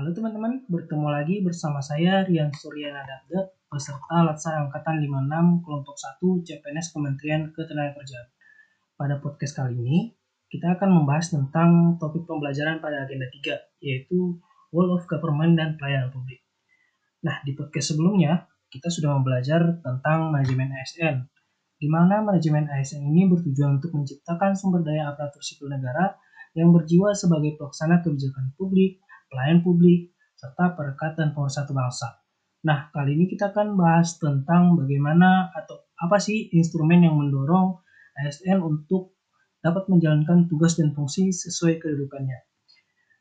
Halo teman-teman, bertemu lagi bersama saya Rian Suryana Dagda, peserta Latsar Angkatan 56 Kelompok 1 CPNS Kementerian Ketenagakerjaan. Pada podcast kali ini, kita akan membahas tentang topik pembelajaran pada agenda 3, yaitu World of Government dan Pelayanan Publik. Nah, di podcast sebelumnya, kita sudah belajar tentang manajemen ASN, di mana manajemen ASN ini bertujuan untuk menciptakan sumber daya aparatur sipil negara yang berjiwa sebagai pelaksana kebijakan publik, pelayan publik, serta perekat dan pemersatu bangsa. Nah, kali ini kita akan bahas tentang bagaimana atau apa sih instrumen yang mendorong ASN untuk dapat menjalankan tugas dan fungsi sesuai kedudukannya.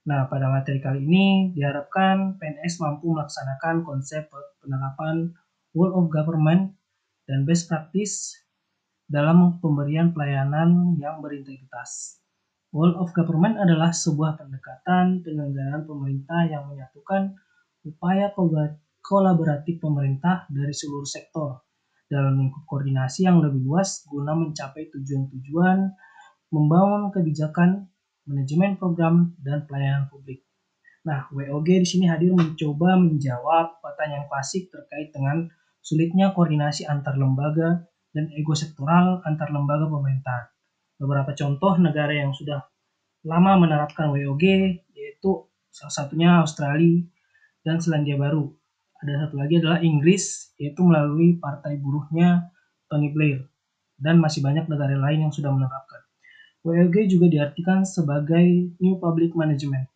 Nah, pada materi kali ini diharapkan PNS mampu melaksanakan konsep penerapan World of Government dan best practice dalam pemberian pelayanan yang berintegritas. World of Government adalah sebuah pendekatan penyelenggaraan pemerintah yang menyatukan upaya kolaboratif pemerintah dari seluruh sektor dalam lingkup koordinasi yang lebih luas guna mencapai tujuan-tujuan membangun kebijakan, manajemen program, dan pelayanan publik. Nah, WOG di sini hadir mencoba menjawab pertanyaan klasik terkait dengan sulitnya koordinasi antar lembaga dan ego sektoral antar lembaga pemerintahan beberapa contoh negara yang sudah lama menerapkan WOG yaitu salah satunya Australia dan Selandia Baru. Ada satu lagi adalah Inggris yaitu melalui partai buruhnya Tony Blair dan masih banyak negara lain yang sudah menerapkan. WOG juga diartikan sebagai New Public Management.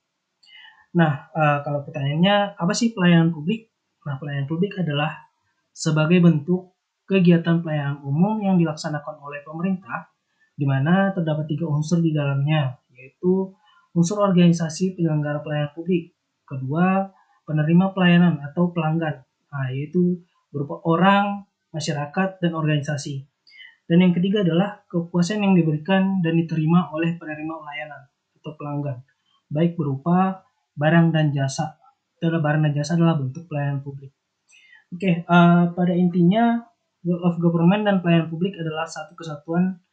Nah, uh, kalau pertanyaannya apa sih pelayanan publik? Nah, pelayanan publik adalah sebagai bentuk kegiatan pelayanan umum yang dilaksanakan oleh pemerintah di mana terdapat tiga unsur di dalamnya, yaitu unsur organisasi penyelenggara pelayanan publik, kedua penerima pelayanan atau pelanggan, nah, yaitu berupa orang, masyarakat, dan organisasi. Dan yang ketiga adalah kepuasan yang diberikan dan diterima oleh penerima pelayanan atau pelanggan, baik berupa barang dan jasa. Adalah barang dan jasa adalah bentuk pelayanan publik. Oke, uh, pada intinya World of Government dan pelayanan publik adalah satu kesatuan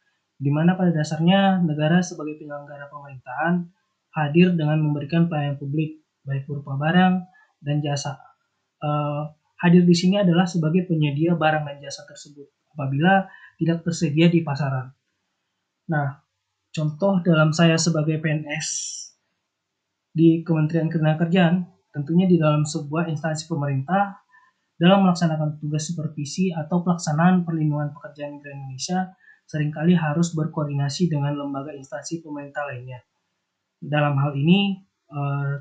di mana pada dasarnya negara sebagai penyelenggara pemerintahan hadir dengan memberikan pelayanan publik baik berupa barang dan jasa. Uh, hadir di sini adalah sebagai penyedia barang dan jasa tersebut apabila tidak tersedia di pasaran. Nah, contoh dalam saya sebagai PNS di Kementerian Ketenagakerjaan, tentunya di dalam sebuah instansi pemerintah dalam melaksanakan tugas supervisi atau pelaksanaan perlindungan pekerjaan migran Indonesia sering kali harus berkoordinasi dengan lembaga instansi pemerintah lainnya. Dalam hal ini, eh,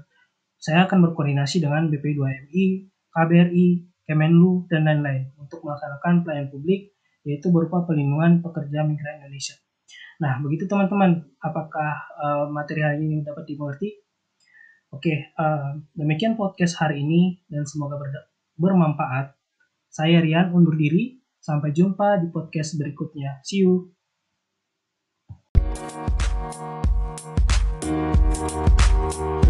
saya akan berkoordinasi dengan BP2MI, KBRI, Kemenlu, dan lain-lain untuk melaksanakan pelayanan publik, yaitu berupa perlindungan pekerja migran Indonesia. Nah, begitu teman-teman, apakah uh, materi hari ini dapat dimengerti? Oke, uh, demikian podcast hari ini dan semoga bermanfaat. Saya Rian undur diri. Sampai jumpa di podcast berikutnya. See you. Thank you.